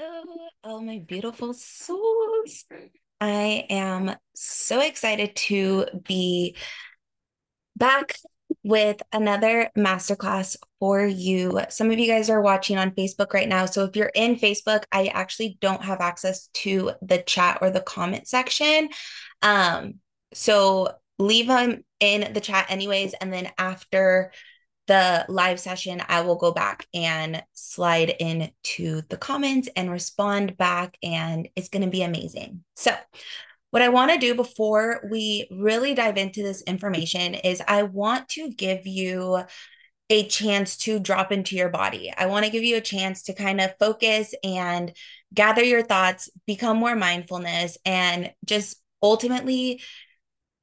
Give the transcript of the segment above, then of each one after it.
Hello, all my beautiful souls. I am so excited to be back with another masterclass for you. Some of you guys are watching on Facebook right now. So if you're in Facebook, I actually don't have access to the chat or the comment section. Um, so leave them in the chat anyways. And then after the live session, I will go back and slide into the comments and respond back, and it's going to be amazing. So, what I want to do before we really dive into this information is I want to give you a chance to drop into your body. I want to give you a chance to kind of focus and gather your thoughts, become more mindfulness, and just ultimately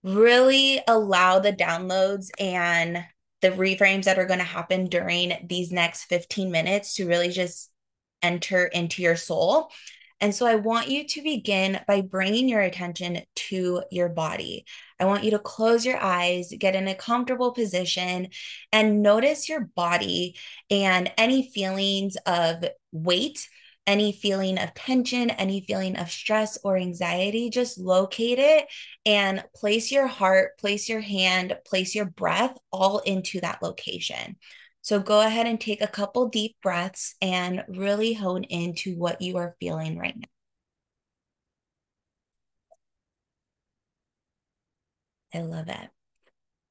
really allow the downloads and the reframes that are going to happen during these next 15 minutes to really just enter into your soul. And so I want you to begin by bringing your attention to your body. I want you to close your eyes, get in a comfortable position, and notice your body and any feelings of weight any feeling of tension, any feeling of stress or anxiety, just locate it and place your heart, place your hand, place your breath all into that location. So go ahead and take a couple deep breaths and really hone into what you are feeling right now. I love it.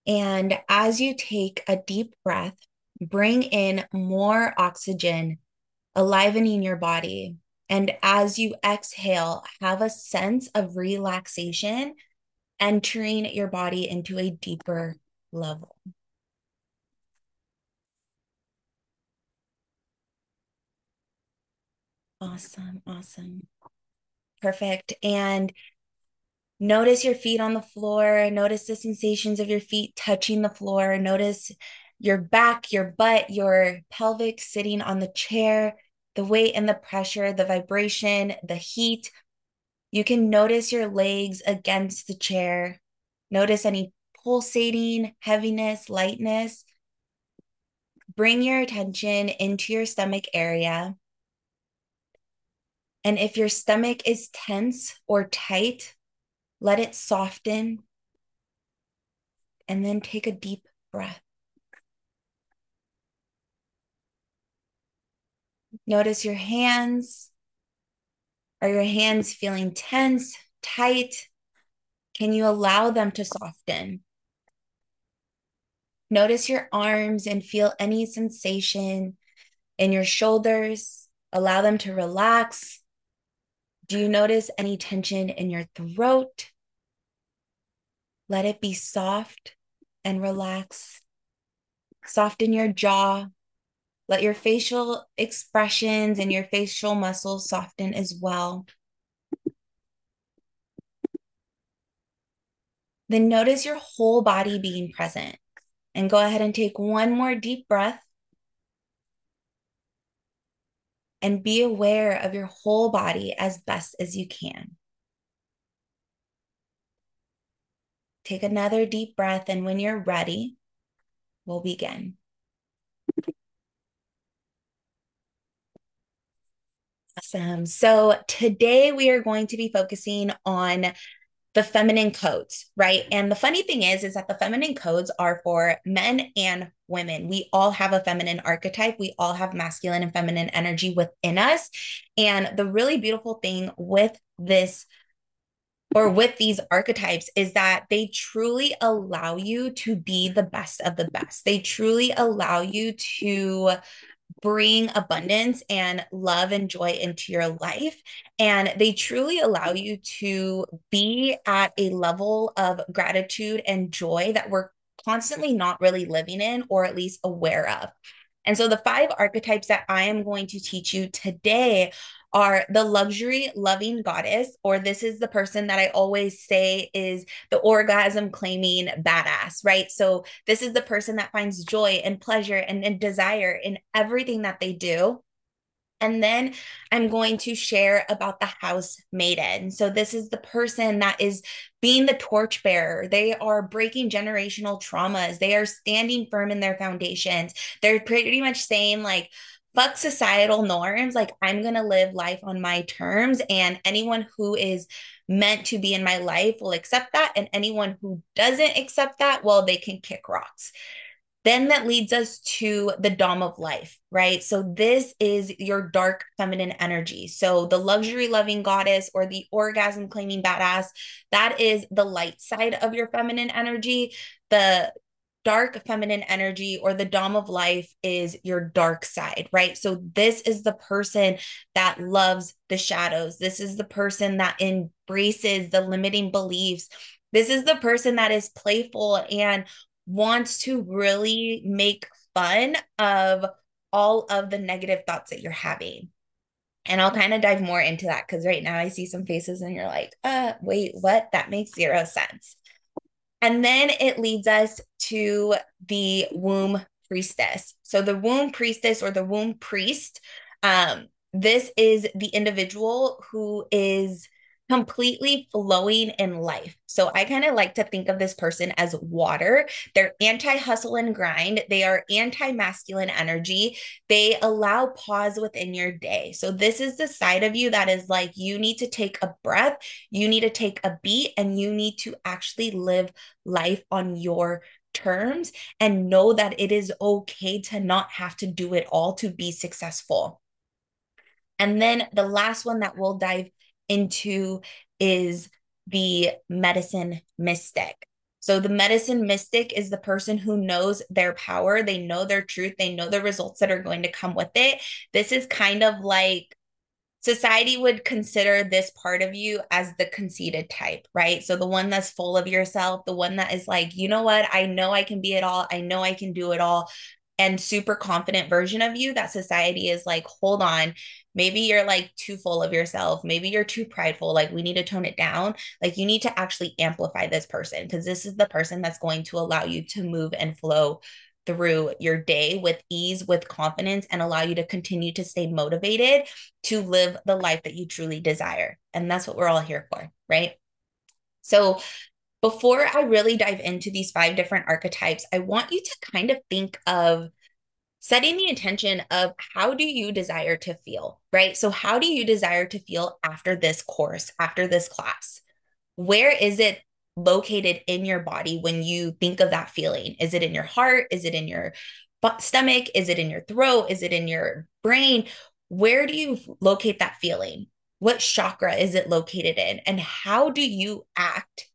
And as you take a deep breath, bring in more oxygen alivening your body. And as you exhale, have a sense of relaxation entering your body into a deeper level. Awesome. Awesome. Perfect. And notice your feet on the floor. Notice the sensations of your feet touching the floor. Notice your back, your butt, your pelvic sitting on the chair the weight and the pressure, the vibration, the heat. You can notice your legs against the chair. Notice any pulsating, heaviness, lightness. Bring your attention into your stomach area. And if your stomach is tense or tight, let it soften. And then take a deep breath. Notice your hands. Are your hands feeling tense, tight? Can you allow them to soften? Notice your arms and feel any sensation in your shoulders. Allow them to relax. Do you notice any tension in your throat? Let it be soft and relax. Soften your jaw. Let your facial expressions and your facial muscles soften as well. Then notice your whole body being present. And go ahead and take one more deep breath. And be aware of your whole body as best as you can. Take another deep breath, and when you're ready, we'll begin. Awesome. So today we are going to be focusing on the feminine codes, right? And the funny thing is, is that the feminine codes are for men and women. We all have a feminine archetype. We all have masculine and feminine energy within us. And the really beautiful thing with this or with these archetypes is that they truly allow you to be the best of the best. They truly allow you to bring abundance and love and joy into your life. And they truly allow you to be at a level of gratitude and joy that we're constantly not really living in or at least aware of. And so the five archetypes that I am going to teach you today are the luxury loving goddess, or this is the person that I always say is the orgasm claiming badass, right? So, this is the person that finds joy and pleasure and, and desire in everything that they do. And then I'm going to share about the house maiden. So, this is the person that is being the torchbearer. They are breaking generational traumas. They are standing firm in their foundations. They're pretty much saying, like, fuck societal norms. Like, I'm going to live life on my terms. And anyone who is meant to be in my life will accept that. And anyone who doesn't accept that, well, they can kick rocks. Then that leads us to the Dom of life, right? So, this is your dark feminine energy. So, the luxury loving goddess or the orgasm claiming badass, that is the light side of your feminine energy. The dark feminine energy or the dom of life is your dark side, right? So this is the person that loves the shadows. This is the person that embraces the limiting beliefs. This is the person that is playful and wants to really make fun of all of the negative thoughts that you're having. And I'll kind of dive more into that because right now I see some faces and you're like, uh, wait, what? That makes zero sense. And then it leads us to the womb priestess. So the womb priestess or the womb priest, um, this is the individual who is completely flowing in life. So I kind of like to think of this person as water. They're anti hustle and grind, they are anti masculine energy. They allow pause within your day. So this is the side of you that is like, you need to take a breath, you need to take a beat, and you need to actually live life on your terms and know that it is okay to not have to do it all to be successful. And then the last one that we'll dive into is the medicine mystic. So, the medicine mystic is the person who knows their power, they know their truth, they know the results that are going to come with it. This is kind of like society would consider this part of you as the conceited type, right? So, the one that's full of yourself, the one that is like, you know what? I know I can be it all, I know I can do it all and super confident version of you that society is like, hold on, maybe you're like too full of yourself. Maybe you're too prideful. Like, we need to tone it down. Like, you need to actually amplify this person because this is the person that's going to allow you to move and flow through your day with ease, with confidence, and allow you to continue to stay motivated to live the life that you truly desire. And that's what we're all here for, right? So, before I really dive into these five different archetypes, I want you to kind of think of setting the intention of how do you desire to feel, right? So, how do you desire to feel after this course, after this class? Where is it located in your body when you think of that feeling? Is it in your heart? Is it in your stomach? Is it in your throat? Is it in your brain? Where do you locate that feeling? What chakra is it located in? And how do you act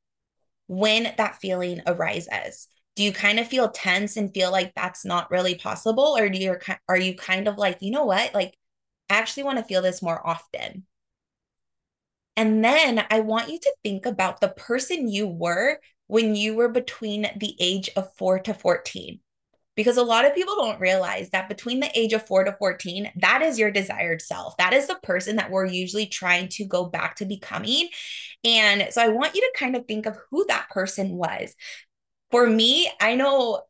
when that feeling arises? Do you kind of feel tense and feel like that's not really possible? Or do you are you kind of like, you know what? Like I actually want to feel this more often. And then I want you to think about the person you were when you were between the age of 4 to 14 because a lot of people don't realize that between the age of 4 to 14 that is your desired self. That is the person that we're usually trying to go back to becoming. And so i want you to kind of think of who that person was for me i know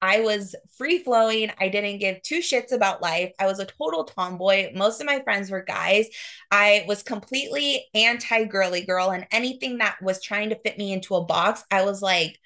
I was free flowing. I didn't give two shits about life. I was a total tomboy. Most of my friends were guys. I was completely anti girly girl, and anything that was trying to fit me into a box, I was like,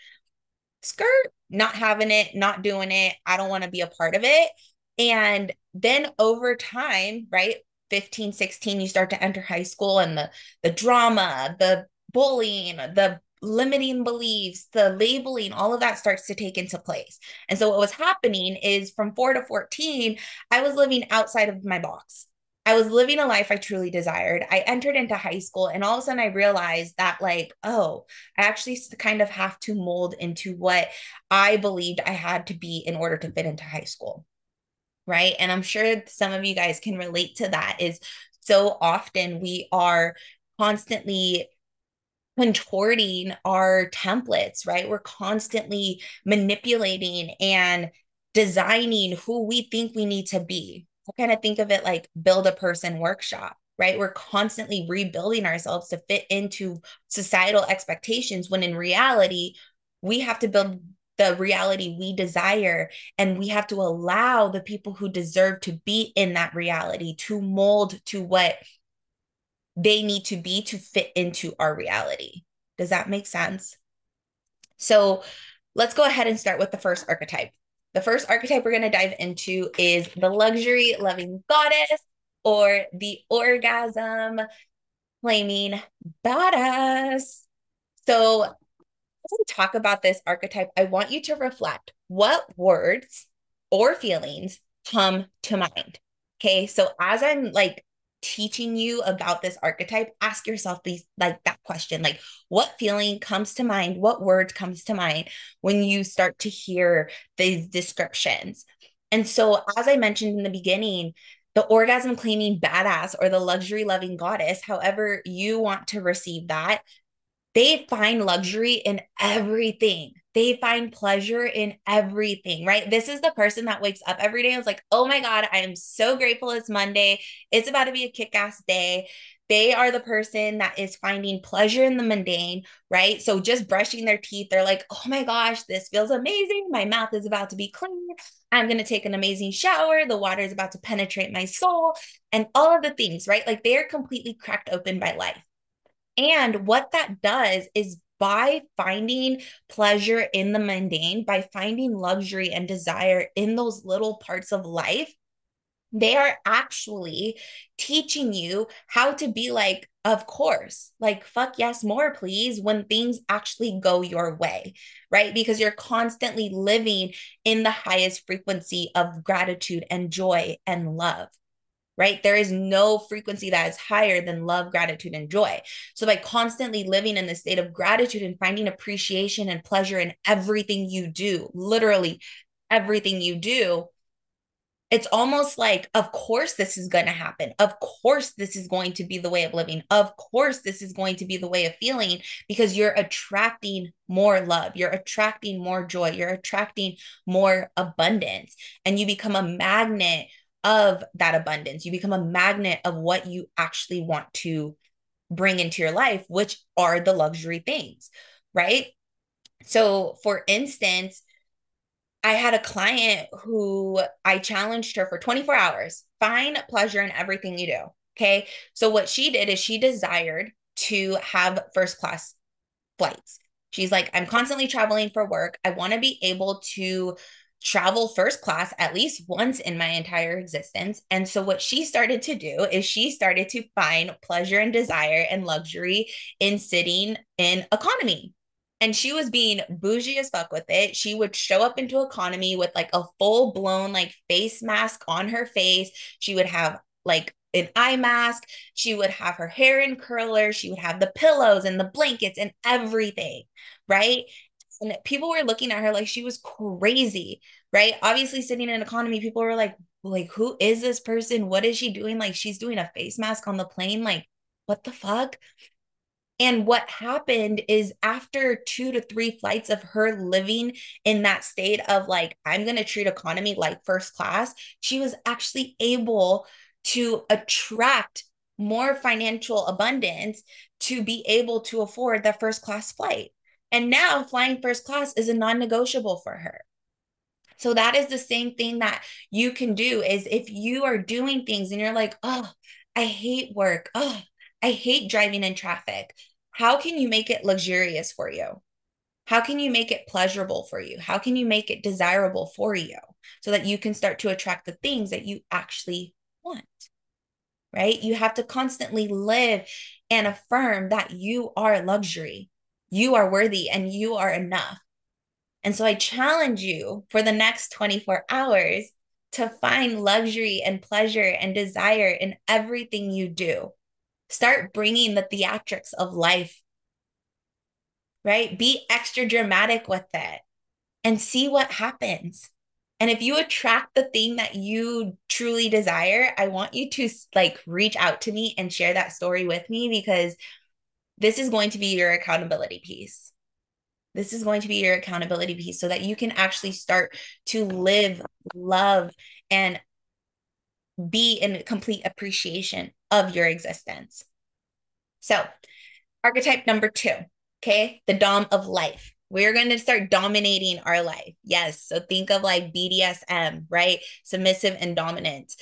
skirt, not having it, not doing it. I don't want to be a part of it. And then over time, right? 15, 16, you start to enter high school and the the drama, the bullying, the limiting beliefs, the labeling, all of that starts to take into place. And so what was happening is from 4 to 14, I was living outside of my box. I was living a life I truly desired. I entered into high school and all of a sudden I realized that, like, oh, I actually kind of have to mold into what I believed I had to be in order to fit into high school. Right. And I'm sure some of you guys can relate to that. Is so often we are constantly contorting our templates, right? We're constantly manipulating and designing who we think we need to be I kind of think of it like build a person workshop, right? We're constantly rebuilding ourselves to fit into societal expectations when in reality, we have to build the reality we desire and we have to allow the people who deserve to be in that reality to mold to what they need to be to fit into our reality. Does that make sense? So let's go ahead and start with the first archetype. the first archetype we're going to dive into is the luxury loving goddess or the orgasm claiming badass. So, as we talk about this archetype, I want you to reflect what words or feelings come to mind. Okay. So, as I'm like teaching you about this archetype, ask yourself these like that question like, what feeling comes to mind? What word comes to mind when you start to hear these descriptions? And so, as I mentioned in the beginning, the orgasm claiming badass or the luxury loving goddess, however you want to receive that, they find luxury in everything. They find pleasure in everything, right? This is the person that wakes up every day and is like, oh my God, I am so grateful it's Monday. It's about to be a kick ass day. They are the person that is finding pleasure in the mundane, right? So just brushing their teeth, they're like, oh my gosh, this feels amazing. My mouth is about to be clean. I'm going to take an amazing shower. The water is about to penetrate my soul and all of the things, right? Like they're completely cracked open by life. And what that does is by finding pleasure in the mundane, by finding luxury and desire in those little parts of life, they are actually teaching you how to be like, of course, like, fuck yes, more, please, when things actually go your way, right? Because you're constantly living in the highest frequency of gratitude and joy and love right? There is no frequency that is higher than love, gratitude, and joy. So, by constantly living in the state of gratitude and finding appreciation and pleasure in everything you do, literally everything you do, it's almost like, of course, this is going to happen. Of course, this is going to be the way of living. Of course, this is going to be the way of feeling because you're attracting more love. You're attracting more joy. You're attracting more abundance. And you become a magnet of that abundance. You become a magnet of what you actually want to bring into your life, which are the luxury things, right? So, for instance, I had a client who I challenged her for 24 hours find pleasure in everything you do. Okay. So, what she did is she desired to have first class flights. She's like, I'm constantly traveling for work. I want to be able to travel first class at least once in my entire existence. And so, what she started to do is she started to find pleasure and desire and luxury in sitting in economy. And she was being bougie as fuck with it. She would show up into economy with like a full blown like face mask on her face. She would have like an eye mask. She would have her hair in curlers. She would have the pillows and the blankets and everything. Right. And people were looking at her like she was crazy, right? Obviously, sitting in economy, people were like, like, who is this person? What is she doing? Like, she's doing a face mask on the plane. Like, what the fuck? And what happened is after two to three flights of her living in that state of like, I'm going to treat economy like first class, she was actually able to attract more financial abundance to be able to afford the first class flight. And now flying first class is a non-negotiable for her. So that is the same thing that you can do is if you are doing things and you're like, "Oh, I hate work. Oh, I hate driving in traffic." How can you make it luxurious for you? How can you make it pleasurable for you? How can you make it desirable for you so that you can start to attract the things that you actually want? Right? You have to constantly live and affirm that you are luxury you are worthy and you are enough. And so I challenge you for the next 24 hours to find luxury and pleasure and desire in everything you do. Start bringing the theatrics of life, right? Be extra dramatic with it and see what happens. And if you attract the thing that you truly desire, I want you to like reach out to me and share that story with me because this is going to be your accountability piece. This is going to be your accountability piece so that you can actually start to live, love, and be in complete appreciation of your existence. So, archetype number two, okay, the Dom of life. We're going to start dominating our life. Yes. So, think of like BDSM, right? Submissive and dominant.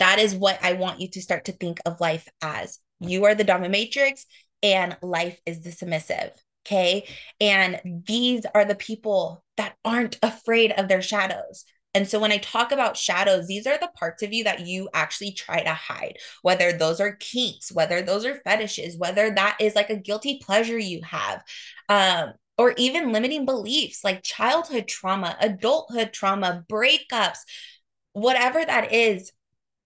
That is what I want you to start to think of life as. You are the dominatrix and life is the submissive. Okay. And these are the people that aren't afraid of their shadows. And so when I talk about shadows, these are the parts of you that you actually try to hide, whether those are kinks, whether those are fetishes, whether that is like a guilty pleasure you have, um, or even limiting beliefs like childhood trauma, adulthood trauma, breakups, whatever that is.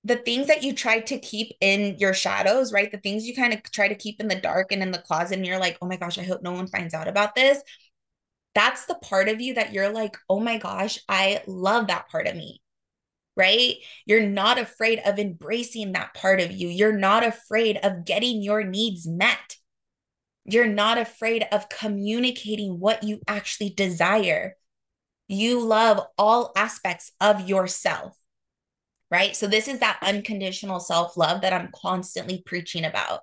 The things that you try to keep in your shadows, right? The things you kind of try to keep in the dark and in the closet, and you're like, oh my gosh, I hope no one finds out about this that's the part of you that you're like, oh my gosh, I love that part of me. Right? You're not afraid of embracing that part of you. You're not afraid of getting your needs met. You're not afraid of communicating what you actually desire. You love all aspects of yourself. Right? So, this is that unconditional self love that I'm constantly preaching about.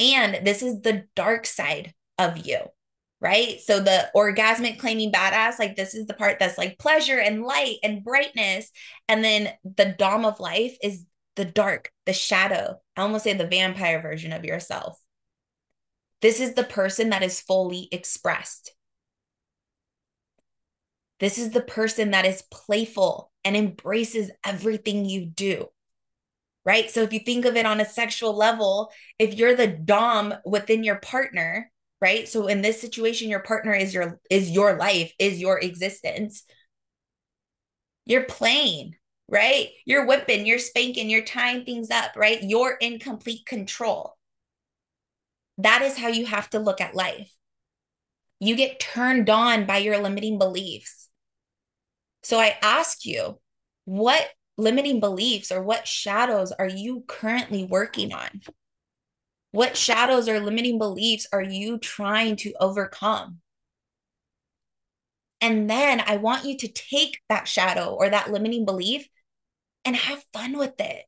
And this is the dark side of you right? So the orgasmic claiming badass, like this is the part that's like pleasure and light and brightness. And then the dom of life is the dark, the shadow. I almost say the vampire version of yourself. This is the person that is fully expressed. This is the person that is playful and embraces everything you do. Right. So if you think of it on a sexual level, if you're the Dom within your partner, right? So in this situation your partner is your is your life is your existence. You're playing right? You're whipping you're spanking you're tying things up right? You're in complete control. That is how you have to look at life. You get turned on by your limiting beliefs so i ask you what limiting beliefs or what shadows are you currently working on what shadows or limiting beliefs are you trying to overcome? And then I want you to take that shadow or that limiting belief and have fun with it.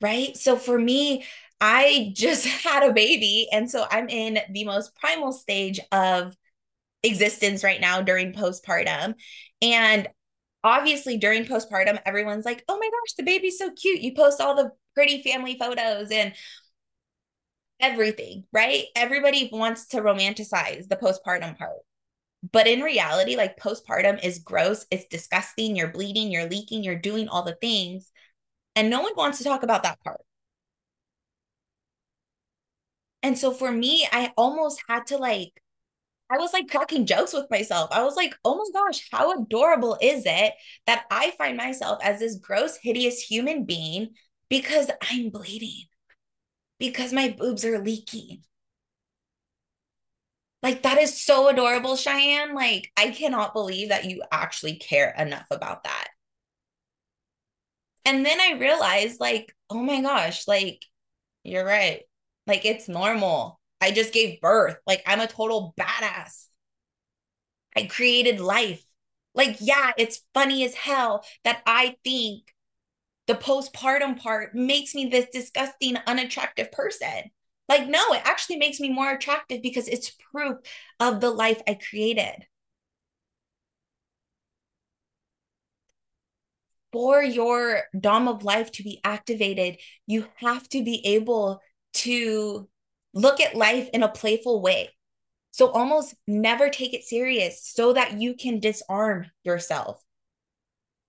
Right. So for me, I just had a baby. And so I'm in the most primal stage of existence right now during postpartum. And obviously, during postpartum, everyone's like, oh my gosh, the baby's so cute. You post all the pretty family photos and everything, right? Everybody wants to romanticize the postpartum part. But in reality, like postpartum is gross, it's disgusting, you're bleeding, you're leaking, you're doing all the things. And no one wants to talk about that part. And so for me, I almost had to like, I was like cracking jokes with myself. I was like, oh my gosh, how adorable is it that I find myself as this gross, hideous human being because I'm bleeding, because my boobs are leaking. Like, that is so adorable, Cheyenne. Like, I cannot believe that you actually care enough about that. And then I realized, like, oh my gosh, like, you're right. Like, it's normal. I just gave birth. Like, I'm a total badass. I created life. Like, yeah, it's funny as hell that I think the postpartum part makes me this disgusting, unattractive person. Like, no, it actually makes me more attractive because it's proof of the life I created. For your Dom of life to be activated, you have to be able to look at life in a playful way. So almost never take it serious so that you can disarm yourself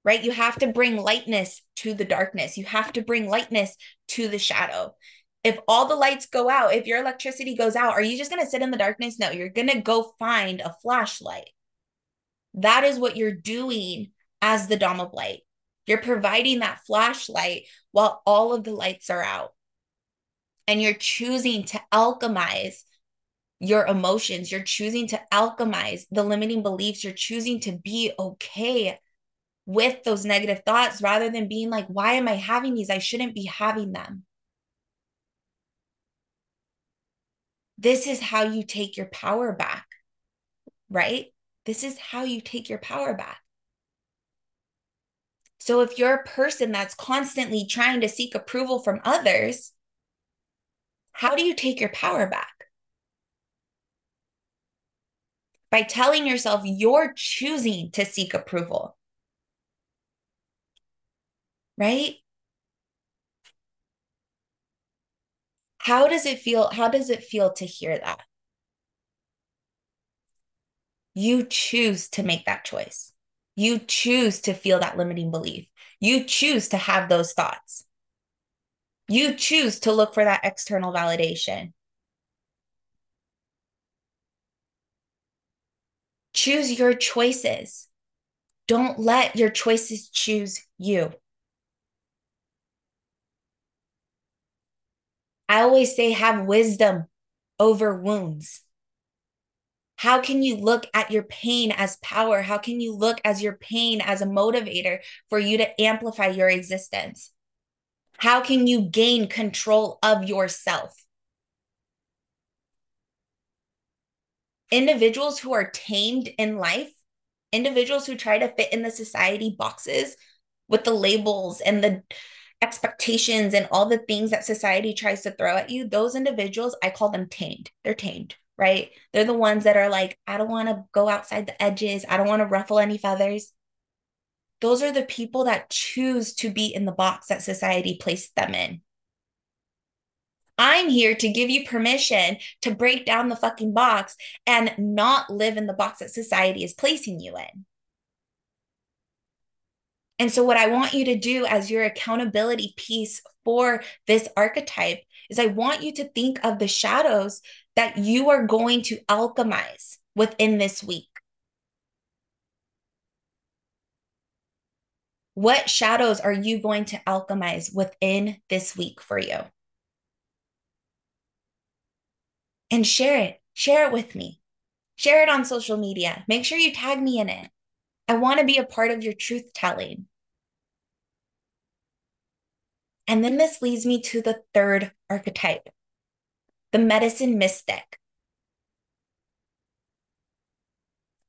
right? You have to bring lightness to the darkness. You have to bring lightness to the shadow. If all the lights go out, if your electricity goes out, are you just going to sit in the darkness? No, you're going to go find a flashlight. That is what you're doing as the Dom of Light. You're providing that flashlight while all of the lights are out. And you're choosing to alchemize your emotions. You're choosing to alchemize the limiting beliefs. You're choosing to be okay with those negative thoughts rather than being like, why am I having these? I shouldn't be having them. This is how you take your power back, right? This is how you take your power back. So if you're a person that's constantly trying to seek approval from others, how do you take your power back? By telling yourself you're choosing to seek approval right? How does it feel? How does it feel to hear that? You choose to make that choice. You choose to feel that limiting belief. You choose to have those thoughts. You choose to look for that external validation. Choose your choices. Don't let your choices choose you. I always say, have wisdom over wounds. How can you look at your pain as power? How can you look as your pain as a motivator for you to amplify your existence? How can you gain control of yourself? Individuals who are tamed in life, individuals who try to fit in the society boxes with the labels and the expectations and all the things that society tries to throw at you, those individuals, I call them tamed. They're tamed, right? They're the ones that are like, I don't want to go outside the edges. I don't want to ruffle any feathers those are the people that choose to be in the box that society placed them in. I'm here to give you permission to break down the fucking box and not live in the box that society is placing you in. And so, what I want you to do as your accountability piece for this archetype is I want you to think of the shadows that you are going to alchemize within this week. What shadows are you going to alchemize within this week for you? And share it. Share it with me. Share it on social media. Make sure you tag me in it. I want to be a part of your truth telling. And then this leads me to the third archetype the medicine mystic.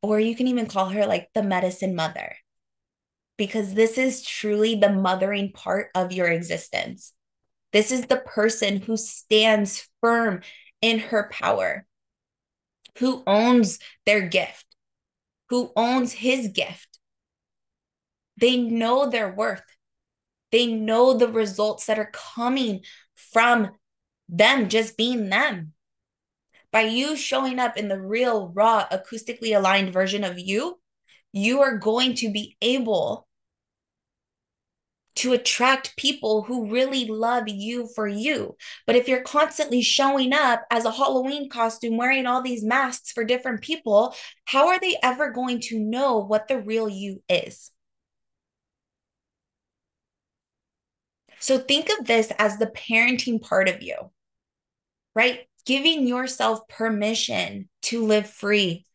Or you can even call her like the medicine mother because this is truly the mothering part of your existence. This is the person who stands firm in her power, who owns their gift, who owns his gift. They know their worth. They know the results that are coming from them just being them. By you showing up in the real, raw, acoustically aligned version of you, you are going to be able to attract people who really love you for you. But if you're constantly showing up as a Halloween costume, wearing all these masks for different people, how are they ever going to know what the real you is? So think of this as the parenting part of you, right? Giving yourself permission to live free,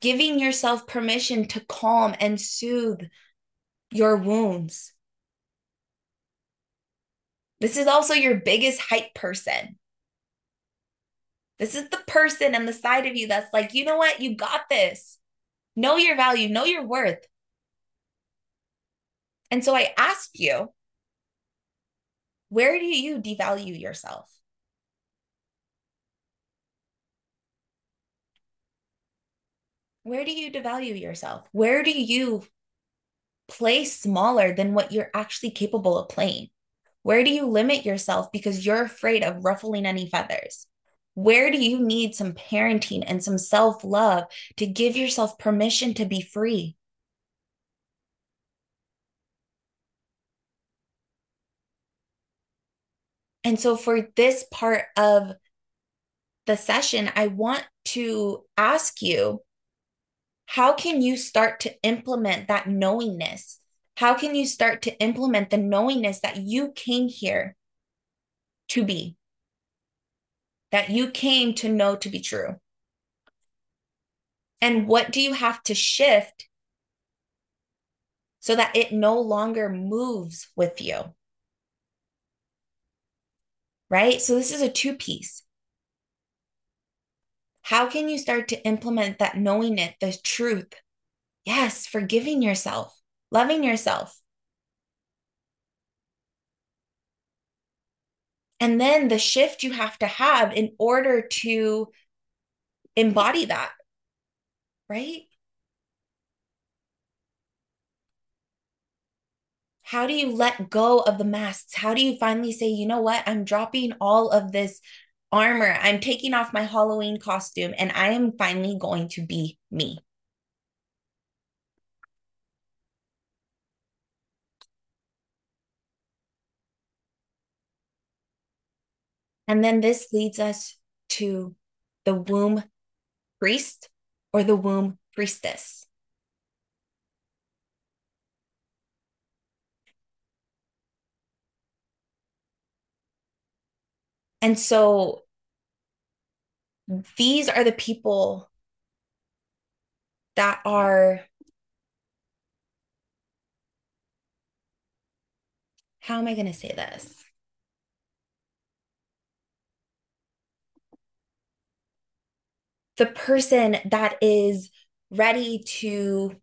giving yourself permission to calm and soothe your wounds this is also your biggest hype person. This is the person and the side of you that's like, you know what? You got this. Know your value, know your worth. And so I ask you, where do you devalue yourself? Where do you devalue yourself? Where do you play smaller than what you're actually capable of playing? Where do you limit yourself because you're afraid of ruffling any feathers? Where do you need some parenting and some self love to give yourself permission to be free? And so, for this part of the session, I want to ask you how can you start to implement that knowingness how can you start to implement the knowingness that you came here to be? That you came to know to be true? And what do you have to shift so that it no longer moves with you? Right? So, this is a two piece. How can you start to implement that knowing it, the truth? Yes, forgiving yourself loving yourself. And then the shift you have to have in order to embody that, right? How do you let go of the masks? How do you finally say, you know what? I'm dropping all of this armor. I'm taking off my Halloween costume and I am finally going to be me. And then this leads us to the womb priest or the womb priestess. And so these are the people that are how am I going to say this? The person that is ready to,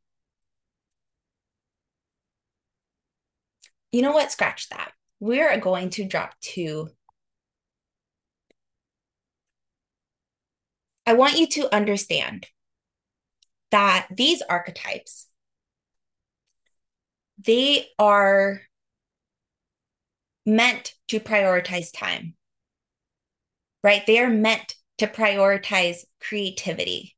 you know what? Scratch that. We're going to drop to I want you to understand that these archetypes they are meant to prioritize time. Right? They are meant to prioritize creativity.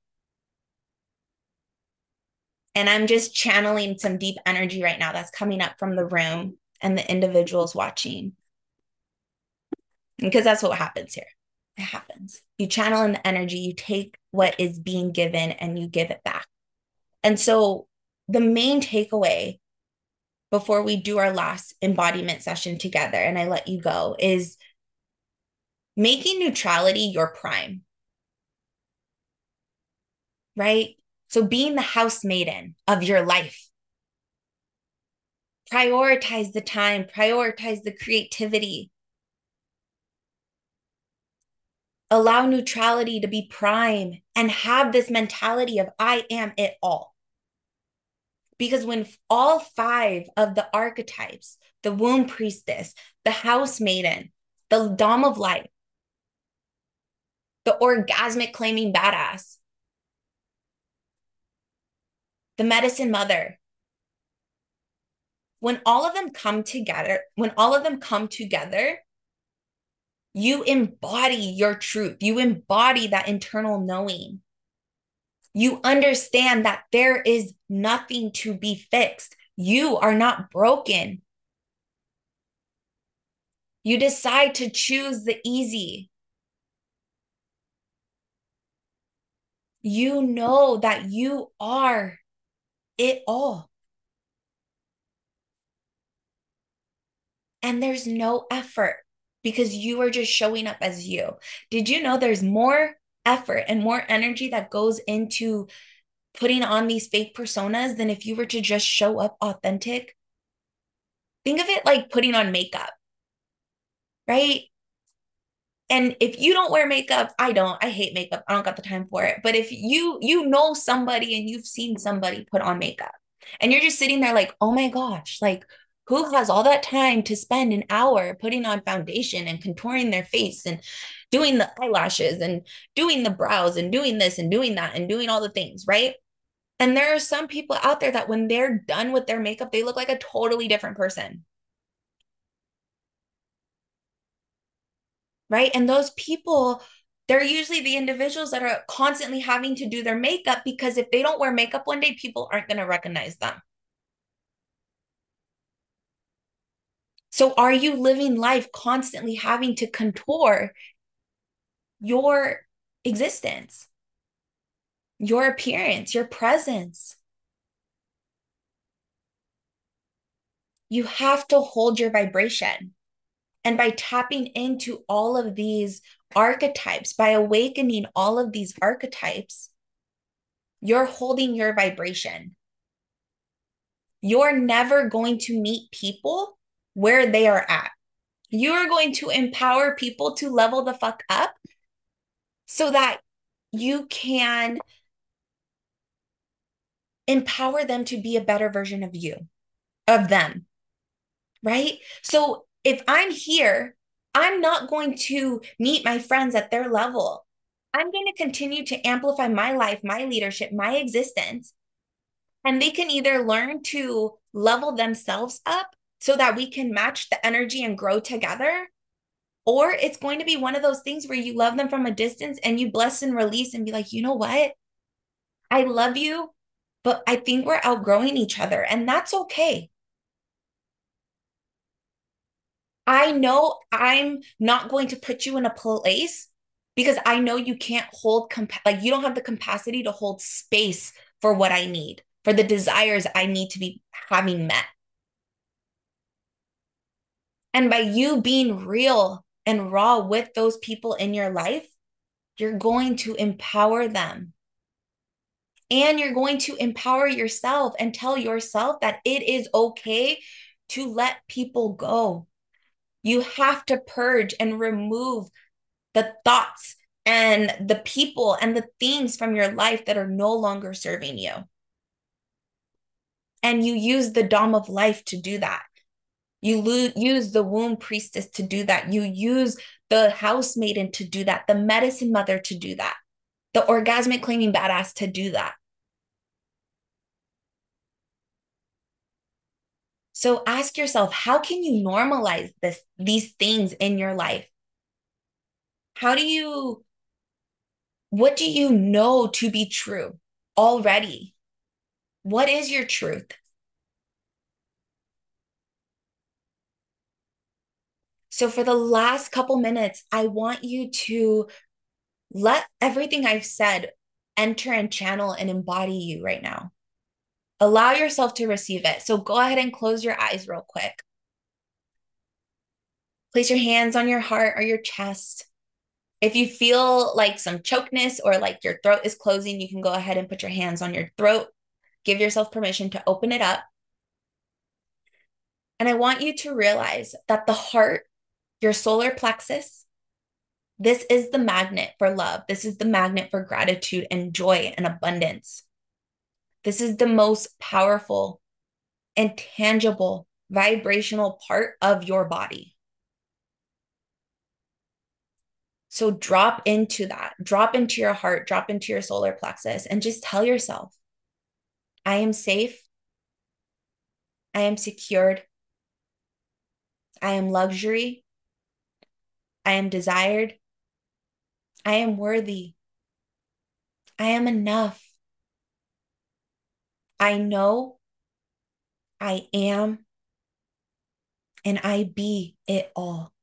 And I'm just channeling some deep energy right now that's coming up from the room and the individuals watching. Because that's what happens here it happens. You channel in the energy, you take what is being given and you give it back. And so the main takeaway before we do our last embodiment session together and I let you go is making neutrality your prime. Right? So being the house maiden of your life. Prioritize the time, prioritize the creativity, allow neutrality to be prime and have this mentality of I am it all. Because when all five of the archetypes, the womb priestess, the house maiden, the dom of light, the orgasmic claiming badass, the medicine mother, when all of them come together, when all of them come together, you embody your truth. You embody that internal knowing. You understand that there is nothing to be fixed. You are not broken. You decide to choose the easy. You know that you are it all. And there's no effort because you are just showing up as you. Did you know there's more effort and more energy that goes into putting on these fake personas than if you were to just show up authentic? Think of it like putting on makeup, right? And if you don't wear makeup, I don't. I hate makeup. I don't got the time for it. But if you you know somebody and you've seen somebody put on makeup and you're just sitting there like, "Oh my gosh, like who has all that time to spend an hour putting on foundation and contouring their face and doing the eyelashes and doing the brows and doing this and doing that and doing all the things, right? And there are some people out there that when they're done with their makeup, they look like a totally different person. Right? And those people, they're usually the individuals that are constantly having to do their makeup because if they don't wear makeup one day, people aren't going to recognize them. So are you living life constantly having to contour your existence, your appearance, your presence? You have to hold your vibration. And by tapping into all of these archetypes, by awakening all of these archetypes, you're holding your vibration. You're never going to meet people where they are at. You're going to empower people to level the fuck up so that you can empower them to be a better version of you, of them. Right? So if I'm here, I'm not going to meet my friends at their level. I'm going to continue to amplify my life, my leadership, my existence. And they can either learn to level themselves up so that we can match the energy and grow together. Or it's going to be one of those things where you love them from a distance and you bless and release and be like, you know what? I love you, but I think we're outgrowing each other, and that's okay. I know I'm not going to put you in a place because I know you can't hold comp- like you don't have the capacity to hold space for what I need, for the desires I need to be having met. And by you being real and raw with those people in your life, you're going to empower them. And you're going to empower yourself and tell yourself that it is okay to let people go. You have to purge and remove the thoughts and the people and the things from your life that are no longer serving you. And you use the Dom of life to do that. You lo- use the womb priestess to do that. You use the house maiden to do that, the medicine mother to do that, the orgasmic claiming badass to do that. So ask yourself, how can you normalize this these things in your life? How do you what do you know to be true already? What is your truth? So, for the last couple minutes, I want you to let everything I've said enter and channel and embody you right now. Allow yourself to receive it. So, go ahead and close your eyes real quick. Place your hands on your heart or your chest. If you feel like some chokeness or like your throat is closing, you can go ahead and put your hands on your throat. Give yourself permission to open it up. And I want you to realize that the heart, your solar plexus, this is the magnet for love. This is the magnet for gratitude and joy and abundance. This is the most powerful and tangible vibrational part of your body. So drop into that, drop into your heart, drop into your solar plexus, and just tell yourself, I am safe. I am secured. I am luxury. I am desired. I am worthy. I am enough. I know I am and I be it all.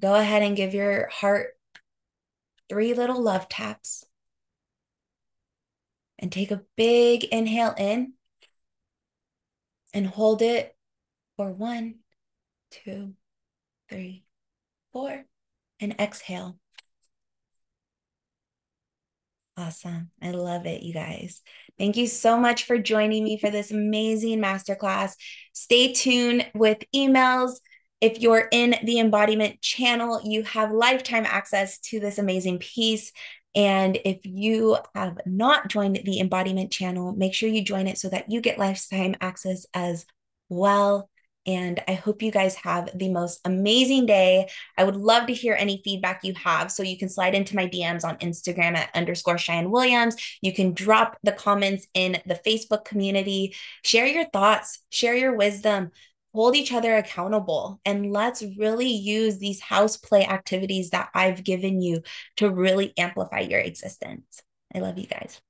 Go ahead and give your heart three little love taps. And take a big inhale in and hold it for one, two, three, four, and exhale. Awesome. I love it, you guys. Thank you so much for joining me for this amazing masterclass. Stay tuned with emails. If you're in the embodiment channel, you have lifetime access to this amazing piece. And if you have not joined the embodiment channel, make sure you join it so that you get lifetime access as well. And I hope you guys have the most amazing day. I would love to hear any feedback you have. So you can slide into my DMs on Instagram at underscore Cheyenne Williams. You can drop the comments in the Facebook community. Share your thoughts, share your wisdom, hold each other accountable, and let's really use these house play activities that I've given you to really amplify your existence. I love you guys.